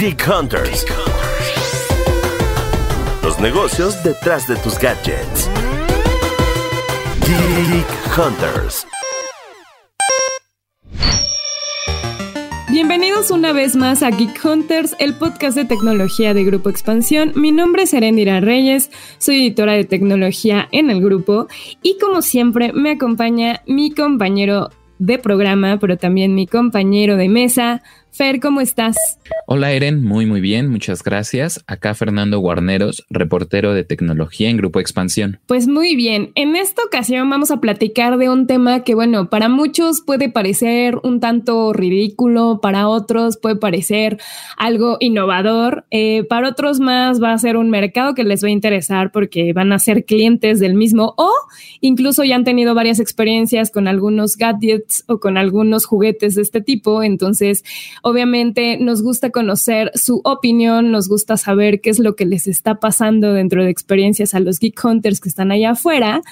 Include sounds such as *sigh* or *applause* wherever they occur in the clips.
Geek Hunters. Los negocios detrás de tus gadgets. Geek Hunters. Bienvenidos una vez más a Geek Hunters, el podcast de tecnología de Grupo Expansión. Mi nombre es Erendira Reyes, soy editora de tecnología en el grupo y como siempre me acompaña mi compañero de programa, pero también mi compañero de mesa, Fer, ¿cómo estás? Hola Eren, muy muy bien, muchas gracias. Acá Fernando Guarneros, reportero de tecnología en Grupo Expansión. Pues muy bien, en esta ocasión vamos a platicar de un tema que bueno, para muchos puede parecer un tanto ridículo, para otros puede parecer algo innovador, eh, para otros más va a ser un mercado que les va a interesar porque van a ser clientes del mismo o incluso ya han tenido varias experiencias con algunos gadgets o con algunos juguetes de este tipo, entonces Obviamente nos gusta conocer su opinión, nos gusta saber qué es lo que les está pasando dentro de experiencias a los Geek Hunters que están allá afuera,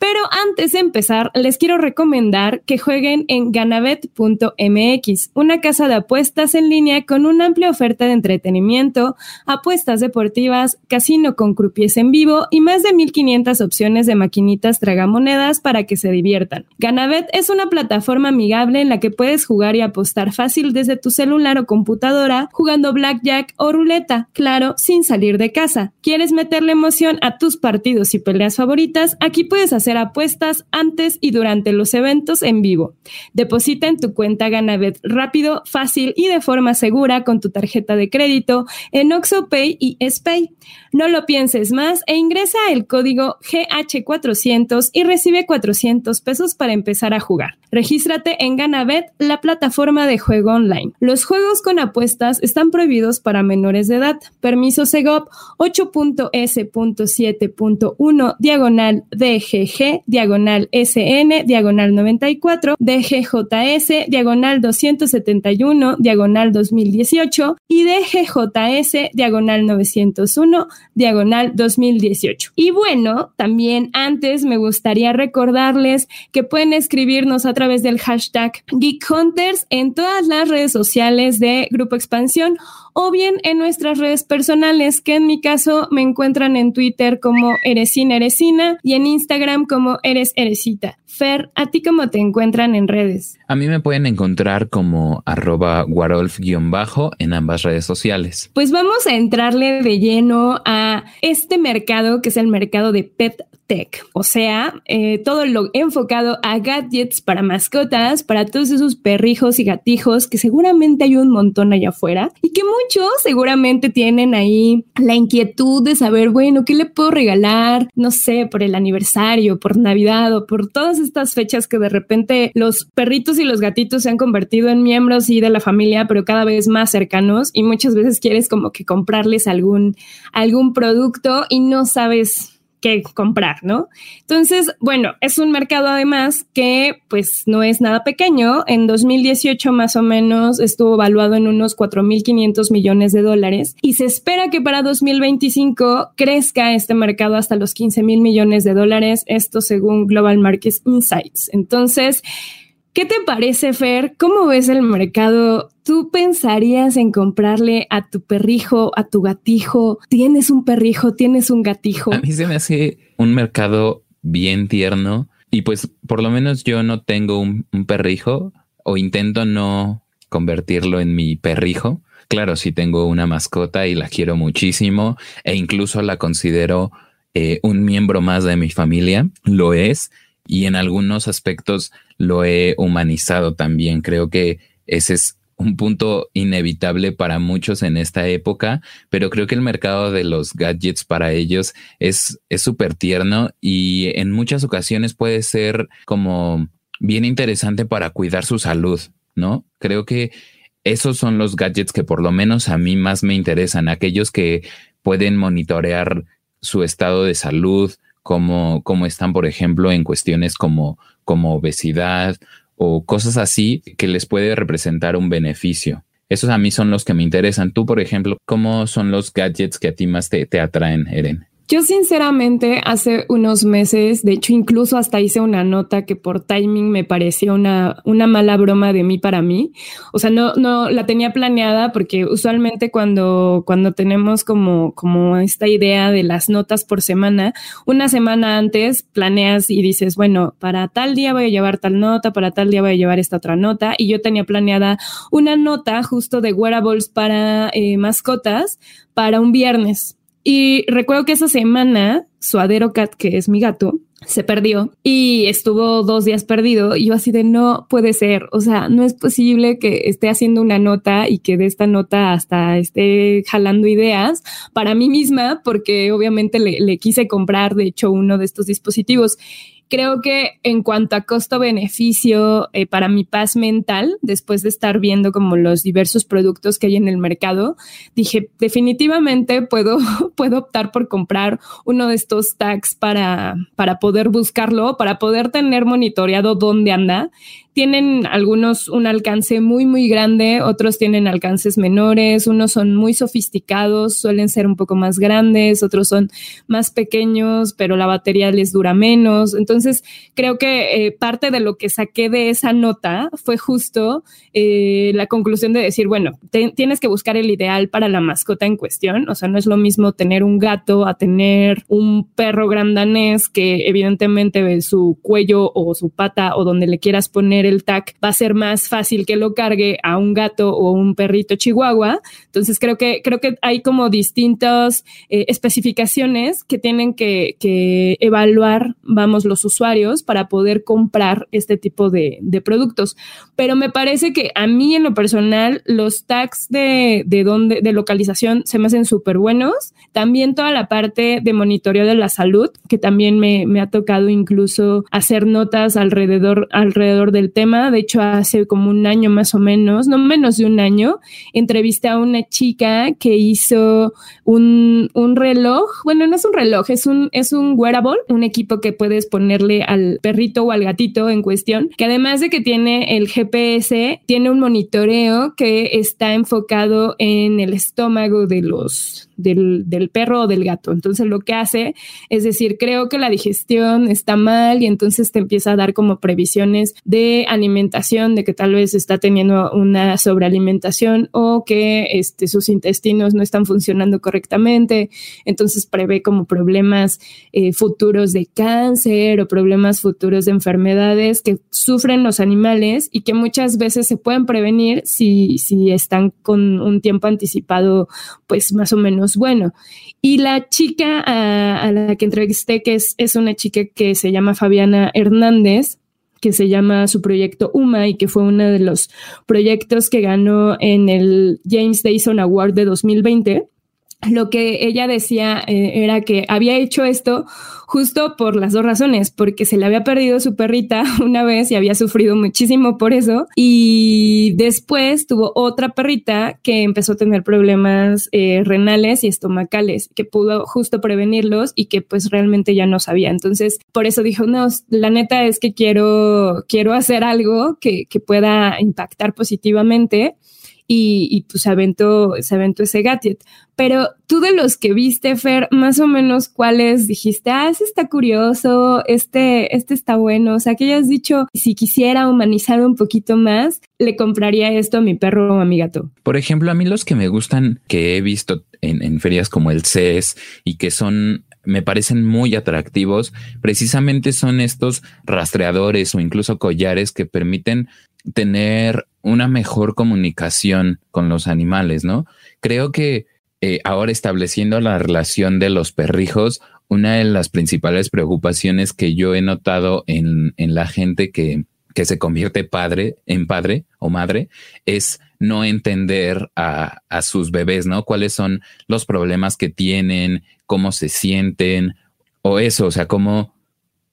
pero antes de empezar, les quiero recomendar que jueguen en ganabet.mx, una casa de apuestas en línea con una amplia oferta de entretenimiento, apuestas deportivas, casino con croupiers en vivo y más de 1500 opciones de maquinitas tragamonedas para que se diviertan. Ganabet es una plataforma amigable en la que puedes jugar y apostar fácil desde tu celular o computadora jugando blackjack o ruleta, claro, sin salir de casa. ¿Quieres meterle emoción a tus partidos y peleas favoritas? Aquí puedes hacer apuestas antes y durante los eventos en vivo. Deposita en tu cuenta Ganabet rápido, fácil y de forma segura con tu tarjeta de crédito en OxoPay y SPay. No lo pienses más e ingresa el código GH400 y recibe 400 pesos para empezar a jugar. Regístrate en Ganabet, la plataforma de juego online. Los juegos con apuestas están prohibidos para menores de edad. Permiso SEGOP 8.S.7.1 diagonal DGG diagonal SN diagonal 94 DGJS diagonal 271 diagonal 2018 y DGJS diagonal 901 diagonal 2018. Y bueno, también antes me gustaría recordarles que pueden escribirnos a través del hashtag Geek Hunters en todas las redes sociales de Grupo Expansión o bien en nuestras redes personales, que en mi caso me encuentran en Twitter como Eresina Eresina y en Instagram como Eres Eresita. Fer, ¿a ti cómo te encuentran en redes? A mí me pueden encontrar como arroba warolf-bajo en ambas redes sociales. Pues vamos a entrarle de lleno a este mercado que es el mercado de pet tech, o sea, eh, todo lo enfocado a gadgets para mascotas, para todos esos perrijos y gatijos que seguramente hay un montón allá afuera y que muchos seguramente tienen ahí la inquietud de saber, bueno, ¿qué le puedo regalar? No sé, por el aniversario, por Navidad o por todas estas fechas que de repente los perritos y los gatitos se han convertido en miembros y de la familia, pero cada vez más cercanos y muchas veces quieres como que comprarles algún, algún producto y no sabes que comprar, ¿no? Entonces, bueno, es un mercado además que pues no es nada pequeño. En 2018 más o menos estuvo evaluado en unos 4.500 millones de dólares y se espera que para 2025 crezca este mercado hasta los 15 mil millones de dólares, esto según Global Markets Insights. Entonces, ¿Qué te parece, Fer? ¿Cómo ves el mercado? ¿Tú pensarías en comprarle a tu perrijo, a tu gatijo? ¿Tienes un perrijo? ¿Tienes un gatijo? A mí se me hace un mercado bien tierno y pues por lo menos yo no tengo un, perrijo o intento no convertirlo en mi perrijo. Claro, sí tengo una mascota y la quiero muchísimo e incluso la considero eh, un miembro más de mi familia. Lo es y en algunos aspectos lo he humanizado también. Creo que ese es un punto inevitable para muchos en esta época, pero creo que el mercado de los gadgets para ellos es súper tierno y en muchas ocasiones puede ser como bien interesante para cuidar su salud, ¿no? Creo que esos son los gadgets que por lo menos a mí más me interesan, aquellos que pueden monitorear su estado de salud, como, como están, por ejemplo, en cuestiones como, como obesidad o cosas así que les puede representar un beneficio. Esos a mí son los que me interesan. Tú, por ejemplo, ¿cómo son los gadgets que a ti más te, te atraen, Eren? Yo sinceramente hace unos meses, de hecho incluso hasta hice una nota que por timing me pareció una, una mala broma de mí para mí. O sea, no, no la tenía planeada porque usualmente cuando, cuando tenemos como, como esta idea de las notas por semana, una semana antes planeas y dices, bueno, para tal día voy a llevar tal nota, para tal día voy a llevar esta otra nota. Y yo tenía planeada una nota justo de wearables para eh, mascotas para un viernes y recuerdo que esa semana, Suadero Cat, que es mi gato, se perdió y estuvo dos días perdido. Y yo así de no puede ser. O sea, no es posible que esté haciendo una nota y que de esta nota hasta esté jalando ideas para mí misma, porque obviamente le, le quise comprar, de hecho, uno de estos dispositivos creo que en cuanto a costo-beneficio eh, para mi paz mental, después de estar viendo como los diversos productos que hay en el mercado, dije, definitivamente puedo, *laughs* puedo optar por comprar uno de estos tags para, para poder buscarlo, para poder tener monitoreado dónde anda tienen algunos un alcance muy, muy grande, otros tienen alcances menores, unos son muy sofisticados, suelen ser un poco más grandes, otros son más pequeños, pero la batería les dura menos. Entonces, creo que eh, parte de lo que saqué de esa nota fue justo eh, la conclusión de decir, bueno, tienes que buscar el ideal para la mascota en cuestión, o sea, no es lo mismo tener un gato a tener un perro grandanés que evidentemente su cuello o su pata o donde le quieras poner el TAC va a ser más fácil que lo cargue a un gato o un perrito chihuahua. Entonces creo que, creo que hay como distintas eh, especificaciones que tienen que, evaluar, vamos, los usuarios para poder comprar este tipo de, productos. Pero me parece que a mí en lo personal los tags de, de, donde, de localización se me hacen súper buenos. También toda la parte de monitoreo de la salud, que también me, me ha tocado incluso hacer notas alrededor, alrededor del tema. De hecho, hace como un año más o menos, no menos de un año, entrevisté a una chica que hizo un, un reloj. Bueno, no es un reloj, es un, es un wearable, un equipo que puedes ponerle al perrito o al gatito en cuestión, que además de que tiene el GPS, tiene un monitoreo que está enfocado en el estómago de los, del, del perro o del gato. Entonces, lo que hace es decir, creo que la digestión está mal y entonces te empieza a dar como previsiones de alimentación, de que tal vez está teniendo una sobrealimentación o que este, sus intestinos no están funcionando correctamente. Entonces prevé como problemas eh, futuros de cáncer o problemas futuros de enfermedades que sufren los animales y que muchas veces se pueden prevenir si, si están con un tiempo anticipado, pues más o menos bueno. Y la chica a, a la que entrevisté, que es, es una chica que se llama Fabiana Hernández, que se llama su proyecto UMA y que fue uno de los proyectos que ganó en el James Dyson Award de 2020 lo que ella decía eh, era que había hecho esto justo por las dos razones, porque se le había perdido su perrita *laughs* una vez y había sufrido muchísimo por eso, y después tuvo otra perrita que empezó a tener problemas eh, renales y estomacales, que pudo justo prevenirlos y que pues realmente ya no sabía. Entonces, por eso dijo, no, la neta es que quiero, quiero hacer algo que, que pueda impactar positivamente y, pues se aventó, se aventó ese gadget. Pero tú de los que viste, Fer, más o menos cuáles dijiste, ah, ese está curioso, este, este está bueno. O sea, que hayas dicho, si quisiera humanizar un poquito más, le compraría esto a mi perro o a mi gato. Por ejemplo, a mí los que me gustan, que he visto en, en ferias como el CES y que son me parecen muy atractivos, precisamente son estos rastreadores o incluso collares que permiten tener una mejor comunicación con los animales, ¿no? Creo que eh, ahora estableciendo la relación de los perrijos, una de las principales preocupaciones que yo he notado en, en la gente que, que se convierte padre en padre o madre es no entender a, a, sus bebés, ¿no? Cuáles son los problemas que tienen, cómo se sienten o eso, o sea, cómo,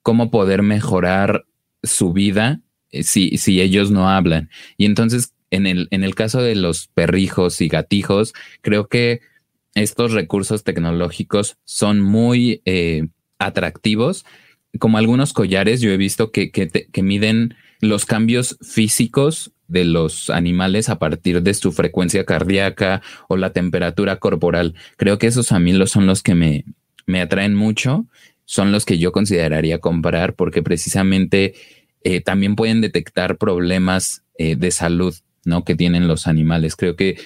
cómo poder mejorar su vida eh, si, si ellos no hablan. Y entonces, en el, en el caso de los perrijos y gatijos, creo que estos recursos tecnológicos son muy eh, atractivos. Como algunos collares, yo he visto que, que, que miden los cambios físicos de los animales a partir de su frecuencia cardíaca o la temperatura corporal. Creo que esos a mí son los que me, me atraen mucho son los que yo consideraría comprar porque precisamente eh, también pueden detectar problemas eh, de salud ¿no? que tienen los animales. Creo que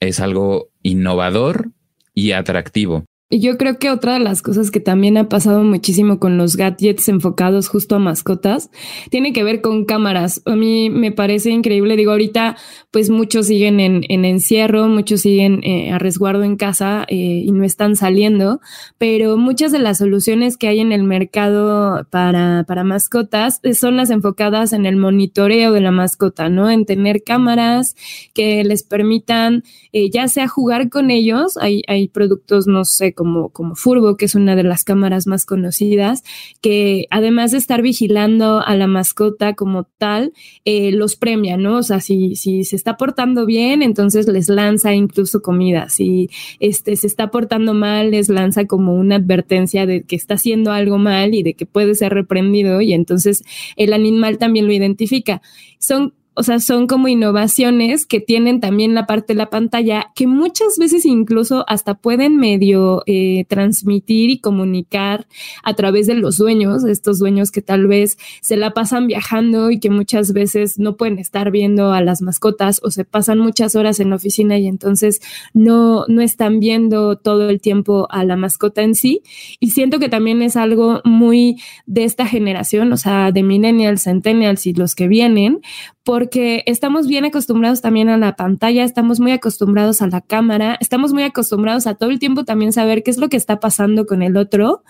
es algo innovador y atractivo. Yo creo que otra de las cosas que también ha pasado muchísimo con los gadgets enfocados justo a mascotas tiene que ver con cámaras. A mí me parece increíble. Digo, ahorita pues muchos siguen en, encierro, muchos siguen eh, a resguardo en casa eh, y no están saliendo, pero muchas de las soluciones que hay en el mercado para, para mascotas son las enfocadas en el monitoreo de la mascota, ¿no? En tener cámaras que les permitan eh, ya sea jugar con ellos. Hay, hay productos, no sé, como, como Furbo, que es una de las cámaras más conocidas, que además de estar vigilando a la mascota como tal, eh, los premia, ¿no? O sea, si, si se está portando bien, entonces les lanza incluso comida. Si este, se está portando mal, les lanza como una advertencia de que está haciendo algo mal y de que puede ser reprendido y entonces el animal también lo identifica. Son o sea, son como innovaciones que tienen también la parte de la pantalla que muchas veces incluso hasta pueden medio eh, transmitir y comunicar a través de los dueños, estos dueños que tal vez se la pasan viajando y que muchas veces no pueden estar viendo a las mascotas o se pasan muchas horas en la oficina y entonces no, no están viendo todo el tiempo a la mascota en sí. Y siento que también es algo muy de esta generación, o sea, de millennials, centennials y los que vienen, porque estamos bien acostumbrados también a la pantalla, estamos muy acostumbrados a la cámara, estamos muy acostumbrados a todo el tiempo también saber qué es lo que está pasando con el otro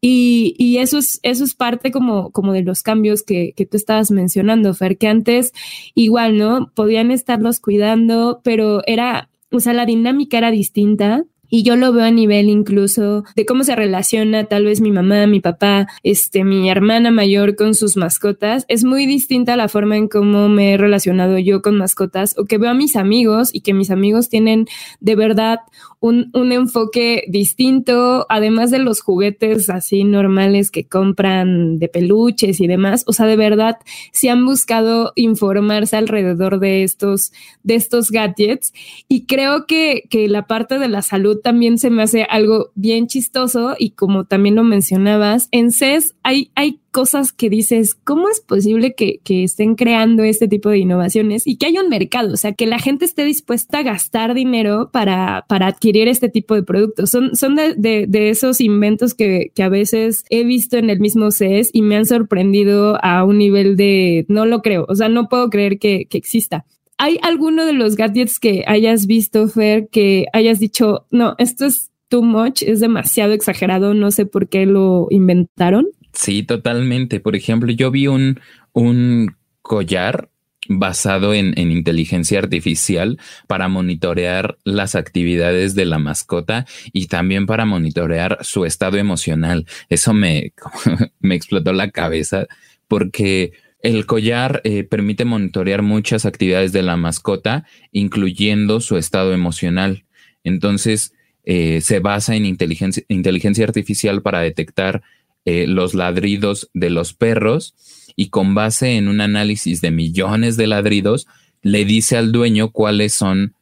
y, y eso es eso es parte como, como de los cambios que, que tú estabas mencionando, Fer, que antes igual, ¿no? Podían estarlos cuidando, pero era, o sea, la dinámica era distinta y yo lo veo a nivel incluso de cómo se relaciona tal vez mi mamá, mi papá, este, mi hermana mayor con sus mascotas. Es muy distinta la forma en cómo me he relacionado yo con mascotas o que veo a mis amigos y que mis amigos tienen de verdad un, un enfoque distinto, además de los juguetes así normales que compran de peluches y demás. O sea, de verdad, si han buscado informarse alrededor de estos, de estos gadgets y creo que, que la parte de la salud también se me hace algo bien chistoso y como también lo mencionabas, en CES hay, hay cosas que dices, ¿cómo es posible que, estén creando este tipo de innovaciones y que haya un mercado? O sea, que la gente esté dispuesta a gastar dinero para, para adquirir este tipo de productos. Son, son de, esos inventos que, a veces he visto en el mismo CES y me han sorprendido a un nivel de no lo creo. O sea, no puedo creer que, que exista. ¿Hay alguno de los gadgets que hayas visto, Fer, que hayas dicho, no, esto es too much, es demasiado exagerado, no sé por qué lo inventaron? Sí, totalmente. Por ejemplo, yo vi un, un collar basado en, en, inteligencia artificial para monitorear las actividades de la mascota y también para monitorear su estado emocional. Eso me, *laughs* me explotó la cabeza porque el collar eh, permite monitorear muchas actividades de la mascota, incluyendo su estado emocional. Entonces, eh, se basa en inteligencia, inteligencia artificial para detectar eh, los ladridos de los perros y con base en un análisis de millones de ladridos, le dice al dueño cuáles son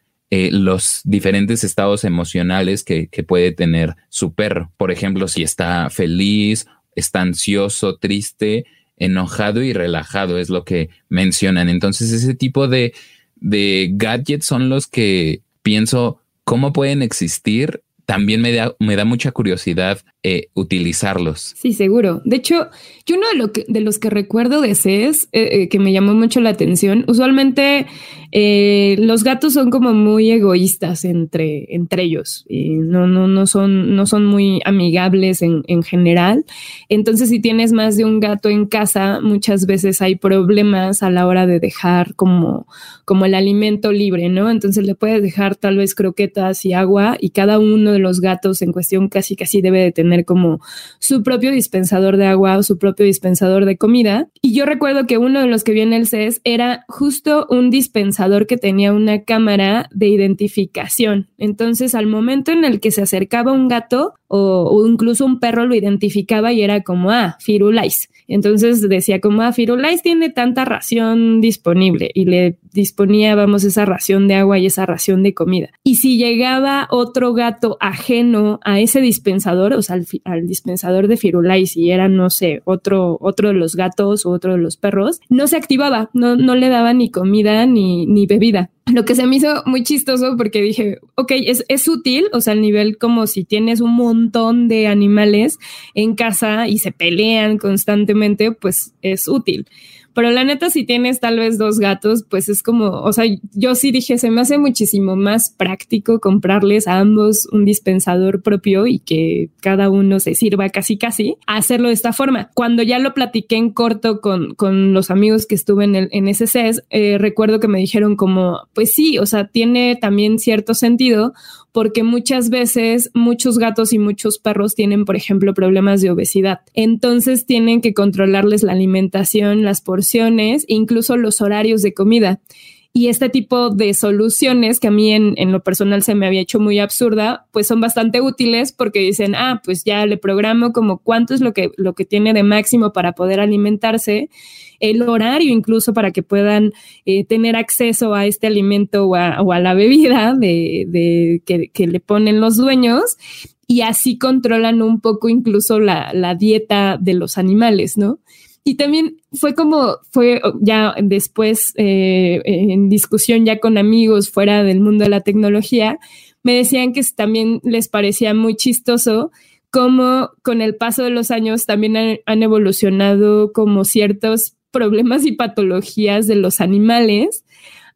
los diferentes estados emocionales que, que puede tener su perro. Por ejemplo, si está feliz, está ansioso, triste, enojado y relajado, es lo que mencionan. Entonces, ese tipo de, de gadgets son los que pienso cómo pueden existir. También me da, me da mucha curiosidad eh, utilizarlos. Sí, seguro. De hecho, yo uno de, los que recuerdo de CES, eh, eh, que me llamó mucho la atención, usualmente los gatos son como muy egoístas entre, entre ellos. Y no, no, no, son, no son muy amigables en, en, general. Entonces, si tienes más de un gato en casa, muchas veces hay problemas a la hora de dejar como, como el alimento libre, ¿no? Entonces le puedes dejar tal vez croquetas y agua y cada uno de los gatos en cuestión casi casi debe de tener como su propio dispensador de agua o su propio dispensador de comida. Y yo recuerdo que uno de los que vi en el CES era justo un dispensador que tenía una cámara de identificación. Entonces, al momento en el que se acercaba un gato, o, incluso un perro lo identificaba y era como, ah, Firulais. Entonces decía como, ah, Firulais tiene tanta ración disponible y le disponía, vamos, esa ración de agua y esa ración de comida. Y si llegaba otro gato ajeno a ese dispensador, o sea, al, dispensador de Firulais y era, no sé, otro, otro de los gatos o otro de los perros, no se activaba, no, no le daba ni comida ni, ni bebida lo que se me hizo muy chistoso porque dije, ok, es, es útil, o sea, al nivel como si tienes un montón de animales en casa y se pelean constantemente, pues es útil. Pero la neta, si tienes tal vez dos gatos, pues es como, o sea, yo sí dije, se me hace muchísimo más práctico comprarles a ambos un dispensador propio y que cada uno se sirva casi casi, hacerlo de esta forma. Cuando ya lo platiqué en corto con, con los amigos que estuve en, el, en ese CES, eh, recuerdo que me dijeron como, pues sí, o sea, tiene también cierto sentido porque muchas veces muchos gatos y muchos perros tienen, por ejemplo, problemas de obesidad. Entonces tienen que controlarles la alimentación, las porciones, incluso los horarios de comida. Y este tipo de soluciones que a mí en, en, lo personal se me había hecho muy absurda, pues son bastante útiles porque dicen, ah, pues ya le programo como cuánto es lo que, lo que tiene de máximo para poder alimentarse, el horario incluso para que puedan eh, tener acceso a este alimento o a, la bebida de, de que, que, le ponen los dueños y así controlan un poco incluso la, la dieta de los animales, ¿no? Y también fue como, fue ya después eh, en discusión ya con amigos fuera del mundo de la tecnología, me decían que también les parecía muy chistoso cómo con el paso de los años también han, evolucionado como ciertos problemas y patologías de los animales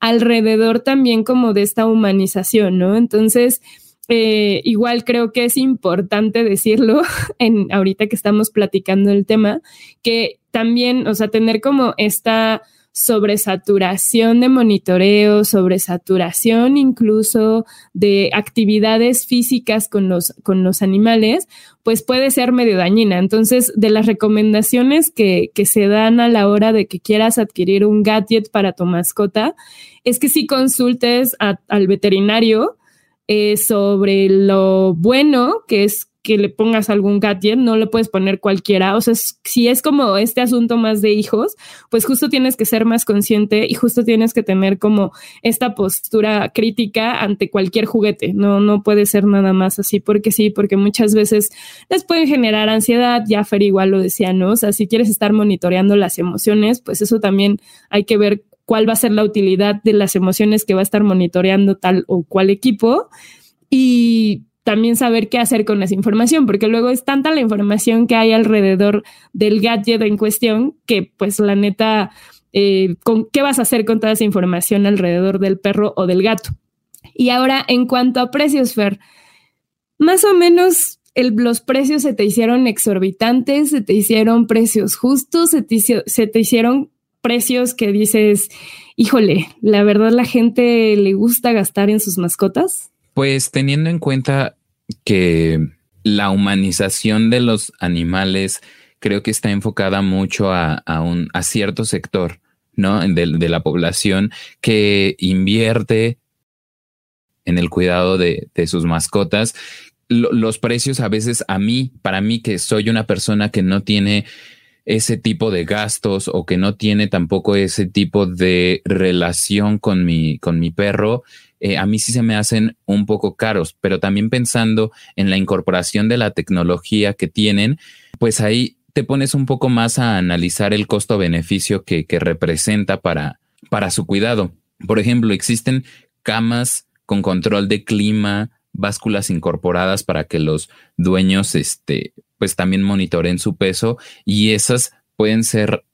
alrededor también como de esta humanización, ¿no? Entonces, eh, igual creo que es importante decirlo *laughs* en ahorita que estamos platicando el tema, que también, o sea, tener como esta sobresaturación de monitoreo, sobresaturación incluso de actividades físicas con los, con los animales, pues puede ser medio dañina. Entonces, de las recomendaciones que, que se dan a la hora de que quieras adquirir un gadget para tu mascota, es que si consultes al veterinario eh, sobre lo bueno que es que le pongas algún gadget, no le puedes poner cualquiera. O sea, si es como este asunto más de hijos, pues justo tienes que ser más consciente y justo tienes que tener como esta postura crítica ante cualquier juguete. No, no puede ser nada más así porque sí, porque muchas veces les pueden generar ansiedad. Ya Fer igual lo decía, ¿no? O sea, si quieres estar monitoreando las emociones, pues eso también hay que ver cuál va a ser la utilidad de las emociones que va a estar monitoreando tal o cual equipo. Y también saber qué hacer con esa información, porque luego es tanta la información que hay alrededor del gadget en cuestión que pues la neta, eh, ¿con qué vas a hacer con toda esa información alrededor del perro o del gato? Y ahora, en cuanto a precios, Fer, más o menos los precios se te hicieron exorbitantes, se te hicieron precios justos, se te, se te hicieron precios que dices, híjole, la verdad la gente le gusta gastar en sus mascotas. Pues teniendo en cuenta que la humanización de los animales creo que está enfocada mucho a, un, a cierto sector, ¿no? De, la población que invierte en el cuidado de, sus mascotas. los precios a veces a mí, para mí que soy una persona que no tiene ese tipo de gastos o que no tiene tampoco ese tipo de relación con mi, con mi perro, eh, a mí sí se me hacen un poco caros, pero también pensando en la incorporación de la tecnología que tienen, pues ahí te pones un poco más a analizar el costo-beneficio que, que representa para, para su cuidado. Por ejemplo, existen camas con control de clima, básculas incorporadas para que los dueños, este, pues también monitoreen su peso y esas pueden ser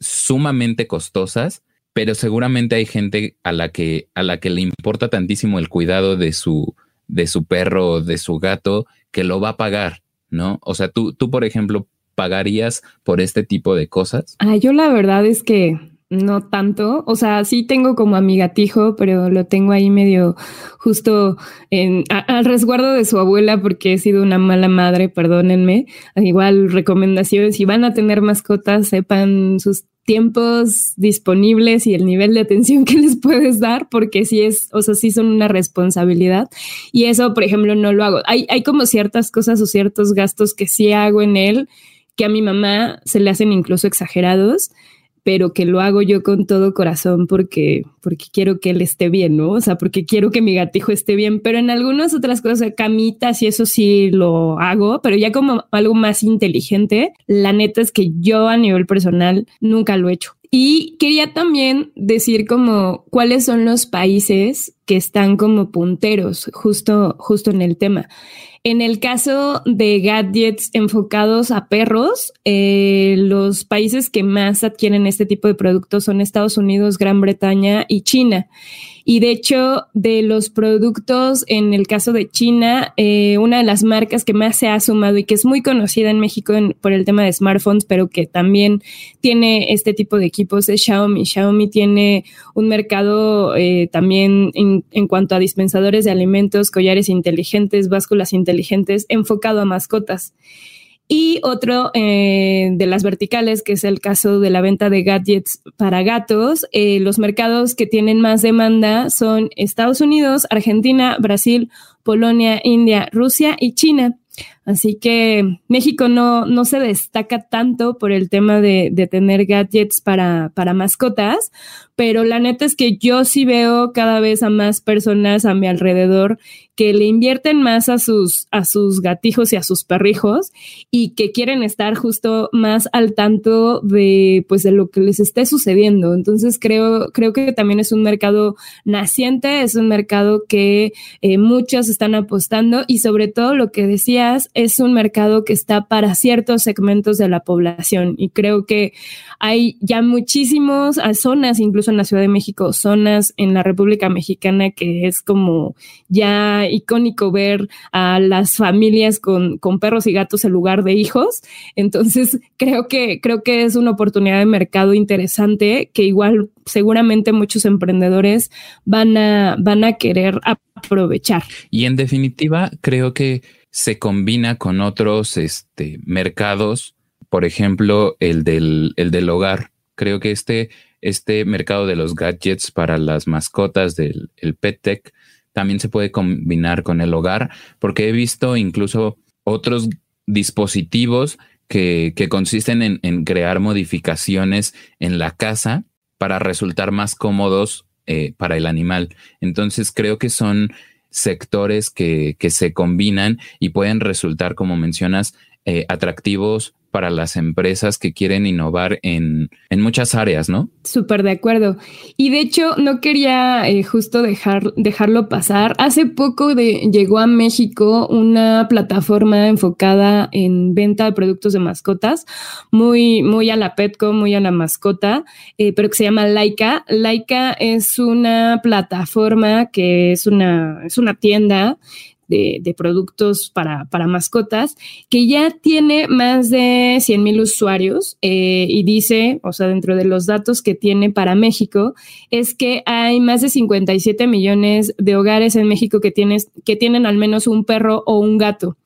sumamente costosas pero seguramente hay gente a la que, a la que le importa tantísimo el cuidado de su, de su perro o de su gato que lo va a pagar, ¿no? O sea, tú, tú, por ejemplo, ¿pagarías por este tipo de cosas? Ah, yo la verdad es que no tanto. O sea, sí tengo como a mi gatijo, pero lo tengo ahí medio justo en, al resguardo de su abuela porque he sido una mala madre, perdónenme. Igual recomendaciones, si van a tener mascotas, sepan sus tiempos disponibles y el nivel de atención *laughs* que les puedes dar, porque sí es, o sea, sí son una responsabilidad. Y eso, por ejemplo, no lo hago. Hay, hay como ciertas cosas o ciertos gastos que sí hago en él, que a mi mamá se le hacen incluso exagerados pero que lo hago yo con todo corazón porque, porque quiero que él esté bien, ¿no? O sea, porque quiero que mi gatijo esté bien, pero en algunas otras cosas, camitas y eso sí lo hago, pero ya como algo más inteligente, la neta es que yo a nivel personal nunca lo he hecho. Y quería también decir como cuáles son los países que están como punteros justo, justo en el tema. En el caso de gadgets enfocados a perros, eh, los países que más adquieren este tipo de productos son Estados Unidos, Gran Bretaña y China. Y de hecho, de los productos, en el caso de China, eh, una de las marcas que más se ha sumado y que es muy conocida en México por el tema de smartphones, pero que también tiene este tipo de equipos es Xiaomi. Xiaomi tiene un mercado eh, también en, cuanto a dispensadores de alimentos, collares inteligentes, básculas inteligentes, enfocado a mascotas. Y otro eh, de las verticales, que es el caso de la venta de gadgets para gatos, eh, los mercados que tienen más demanda son Estados Unidos, Argentina, Brasil, Polonia, India, Rusia y China. Así que México no, no se destaca tanto por el tema de, de tener gadgets para, para mascotas, pero la neta es que yo sí veo cada vez a más personas a mi alrededor que le invierten más a sus, a sus gatijos y a sus perrijos y que quieren estar justo más al tanto de, pues, de lo que les esté sucediendo. Entonces creo, creo que también es un mercado naciente, es un mercado que eh, muchos están apostando y sobre todo lo que decías, es un mercado que está para ciertos segmentos de la población y creo que hay ya muchísimos zonas, incluso en la Ciudad de México, zonas en la República Mexicana que es como ya icónico ver a las familias con, con perros y gatos en lugar de hijos. Entonces, creo que, creo que es una oportunidad de mercado interesante que igual seguramente muchos emprendedores van a, van a querer aprovechar. Y en definitiva, creo que se combina con otros este, mercados, por ejemplo, el del, el del hogar. Creo que este, este mercado de los gadgets para las mascotas del el pet tech también se puede combinar con el hogar, porque he visto incluso otros dispositivos que, consisten en, crear modificaciones en la casa para resultar más cómodos eh, para el animal. Entonces creo que son sectores que, que, se combinan y pueden resultar, como mencionas, eh, atractivos para las empresas que quieren innovar en, en muchas áreas, ¿no? Súper de acuerdo. Y de hecho, no quería eh, justo dejar, dejarlo pasar. Hace poco llegó a México una plataforma enfocada en venta de productos de mascotas, muy, muy a la Petco, muy a la mascota, eh, pero que se llama Laika. Laika es una plataforma que es una, es una tienda de, productos para, para, mascotas, que ya tiene más de 100 mil usuarios eh, y dice, o sea, dentro de los datos que tiene para México, es que hay más de 57 millones de hogares en México que, tienes, que tienen al menos un perro o un gato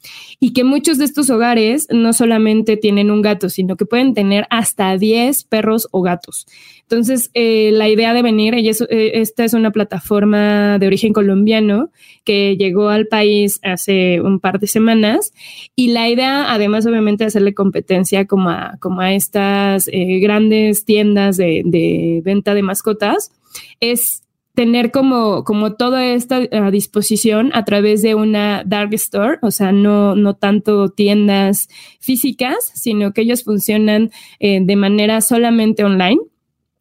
y que muchos de estos hogares no solamente tienen un gato, sino que pueden tener hasta 10 perros o gatos. Entonces, eh, la idea de venir, ella eh, esta es una plataforma de origen colombiano que llegó al país hace un par de semanas y la idea, además obviamente hacerle competencia como a, como a estas eh, grandes tiendas de, venta de mascotas, es tener como, como toda esta disposición a través de una dark store, o sea, no, no tanto tiendas físicas, sino que ellos funcionan de manera solamente online.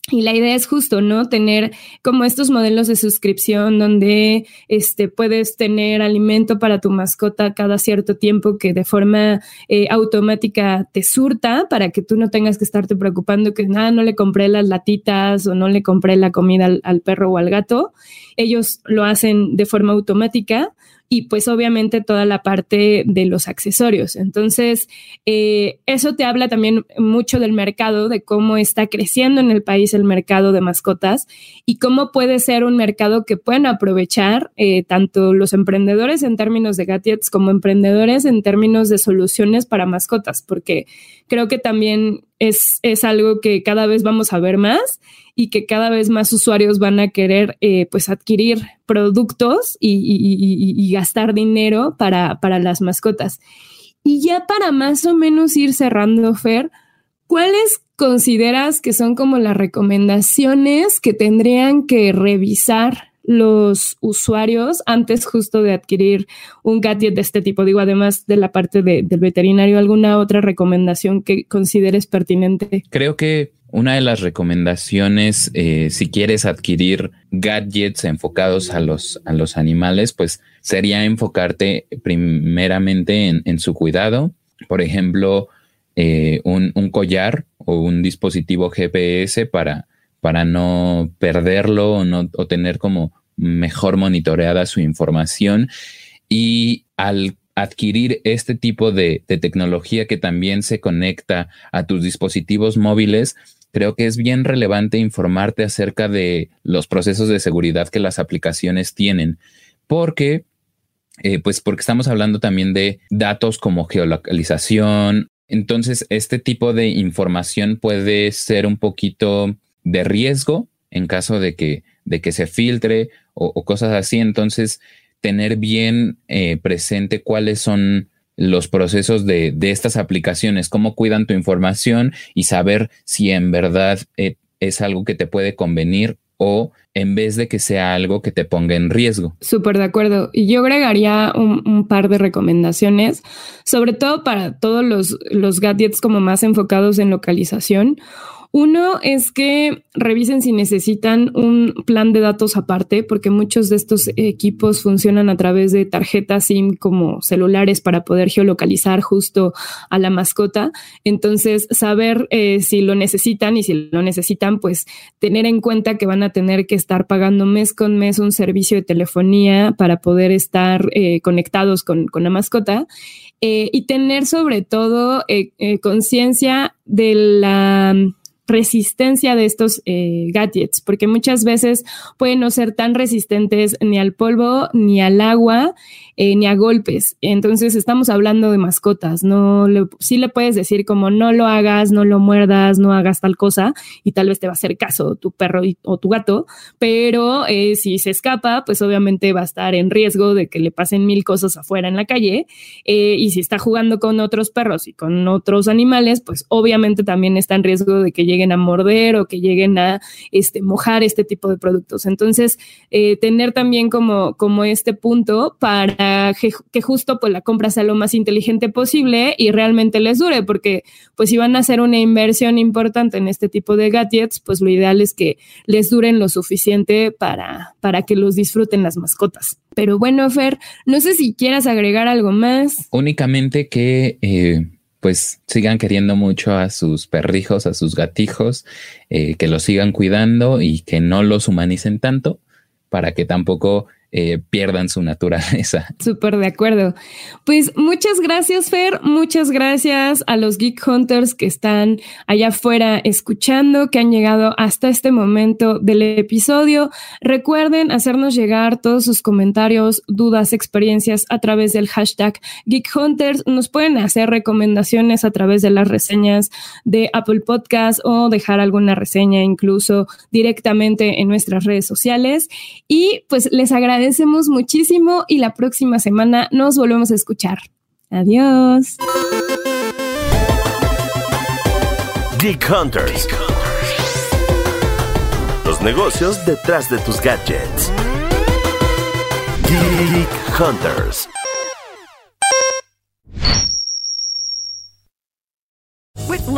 Y la idea es justo, ¿no? Tener como estos modelos de suscripción donde este, puedes tener alimento para tu mascota cada cierto tiempo que de forma eh, automática te surta para que tú no tengas que estarte preocupando que nada, no le compré las latitas o no le compré la comida al perro o al gato. Ellos lo hacen de forma automática y pues obviamente toda la parte de los accesorios. Entonces, eh, eso te habla también mucho del mercado, de cómo está creciendo en el país el mercado de mascotas y cómo puede ser un mercado que pueden aprovechar eh, tanto los emprendedores en términos de gadgets como emprendedores en términos de soluciones para mascotas, porque creo que también es, es algo que cada vez vamos a ver más y que cada vez más usuarios van a querer eh, pues adquirir productos y, gastar dinero para, para, las mascotas. Y ya para más o menos ir cerrando, Fer, ¿cuáles consideras que son como las recomendaciones que tendrían que revisar los usuarios antes justo de adquirir un gadget de este tipo? Digo, además de la parte del veterinario, ¿alguna otra recomendación que consideres pertinente? Creo que una de las recomendaciones, eh, si quieres adquirir gadgets enfocados a los, a los animales, pues sería enfocarte primeramente en, su cuidado. Por ejemplo, eh, un, collar o un dispositivo GPS para, para no perderlo o, no, o tener como mejor monitoreada su información. Y al adquirir este tipo de, tecnología que también se conecta a tus dispositivos móviles, creo que es bien relevante informarte acerca de los procesos de seguridad que las aplicaciones tienen, porque, eh, pues porque estamos hablando también de datos como geolocalización. Entonces, este tipo de información puede ser un poquito de riesgo en caso de que, de que se filtre o, cosas así. Entonces, tener bien eh, presente cuáles son los procesos de, estas aplicaciones, cómo cuidan tu información y saber si en verdad eh, es algo que te puede convenir o en vez de que sea algo que te ponga en riesgo. Súper de acuerdo. Y yo agregaría un, par de recomendaciones, sobre todo para todos los, los gadgets como más enfocados en localización. Uno es que revisen si necesitan un plan de datos aparte, porque muchos de estos equipos funcionan a través de tarjetas SIM como celulares para poder geolocalizar justo a la mascota. Entonces, saber eh, si lo necesitan y si lo necesitan, pues tener en cuenta que van a tener que estar pagando mes con mes un servicio de telefonía para poder estar eh, conectados con, con, la mascota. Eh, y tener sobre todo conciencia de la resistencia de estos eh, gadgets, porque muchas veces pueden no ser tan resistentes ni al polvo ni al agua eh, ni a golpes. Entonces estamos hablando de mascotas, no le, sí le puedes decir como no lo hagas, no lo muerdas, no hagas tal cosa y tal vez te va a hacer caso tu perro o tu gato, pero eh, si se escapa, pues obviamente va a estar en riesgo de que le pasen mil cosas afuera en la calle y si está jugando con otros perros y con otros animales, pues obviamente también está en riesgo de que lleguen a morder o que lleguen a este, mojar este tipo de productos. Entonces, eh, tener también como, como este punto para que, justo pues la compra sea lo más inteligente posible y realmente les dure, porque pues si van a hacer una inversión importante en este tipo de gadgets, pues lo ideal es que les duren lo suficiente para, para que los disfruten las mascotas. Pero bueno, Fer, no sé si quieras agregar algo más. Únicamente que eh, pues sigan queriendo mucho a sus perrijos, a sus gatijos, eh, que los sigan cuidando y que no los humanicen tanto para que tampoco eh, pierdan su naturaleza. *laughs* Súper de acuerdo. Pues muchas gracias, Fer. Muchas gracias a los Geek Hunters que están allá afuera escuchando, que han llegado hasta este momento del episodio. Recuerden hacernos llegar todos sus comentarios, dudas, experiencias a través del hashtag Geek Hunters. Nos pueden hacer recomendaciones a través de las reseñas de Apple Podcast o dejar alguna reseña incluso directamente en nuestras redes sociales. Y pues les agradezco agradecemos muchísimo y la próxima semana nos volvemos a escuchar. Adiós. Geek Hunters. Los negocios detrás de tus gadgets. Geek Hunters.